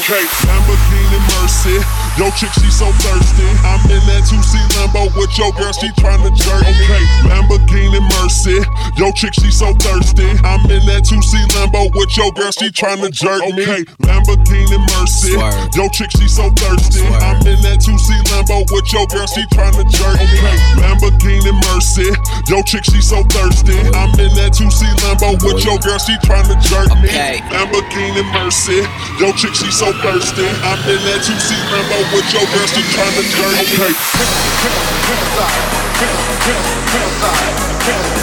Okay, Lamborghini Mercy. Yo, chick, she so thirsty. I'm in that 2C Lambo with your girl, she tryna jerk me. Okay, Lamborghini Mercy. Yo, chick, she so thirsty. I'm in that 2C Lambo with your girl, she tryna jerk me. Okay, Lamborghini Mercy. Swerve. Yo, chick, she so thirsty. Swerve. I'm in that 2C Lambo with your girl, she tryna jerk me. Okay, Lamborghini Mercy. Yo, chick, she so thirsty. I'm in that 2C Lambo with your girl, she tryna jerk me. Okay. Lamborghini Mercy. Yo, chick, she so thirsty. I'm in that 2C Lambo with your girl, she tryna jerk me. Okay.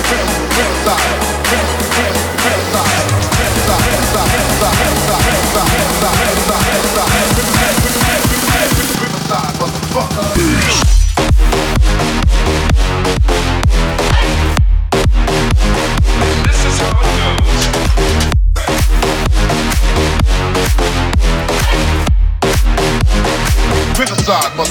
How it goes.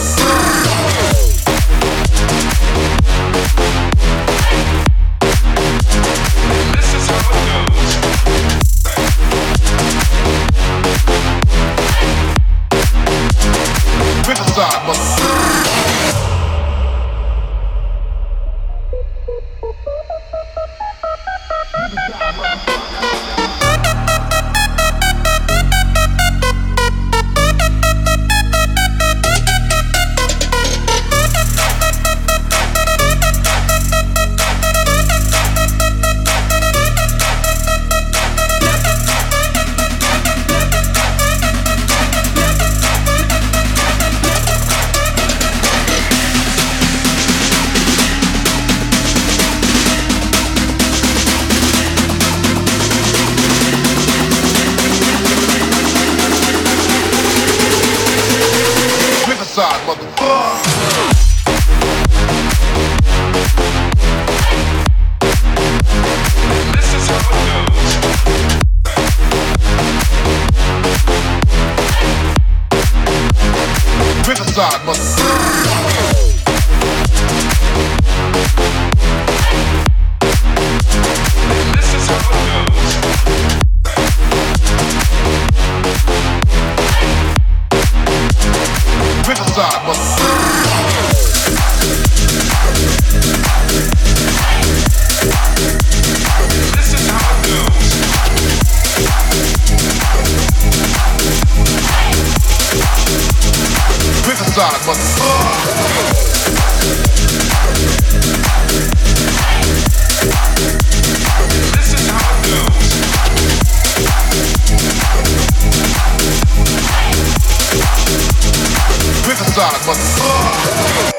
Riverside, mother. Riverside, mother. Riverside, mother. This is how it.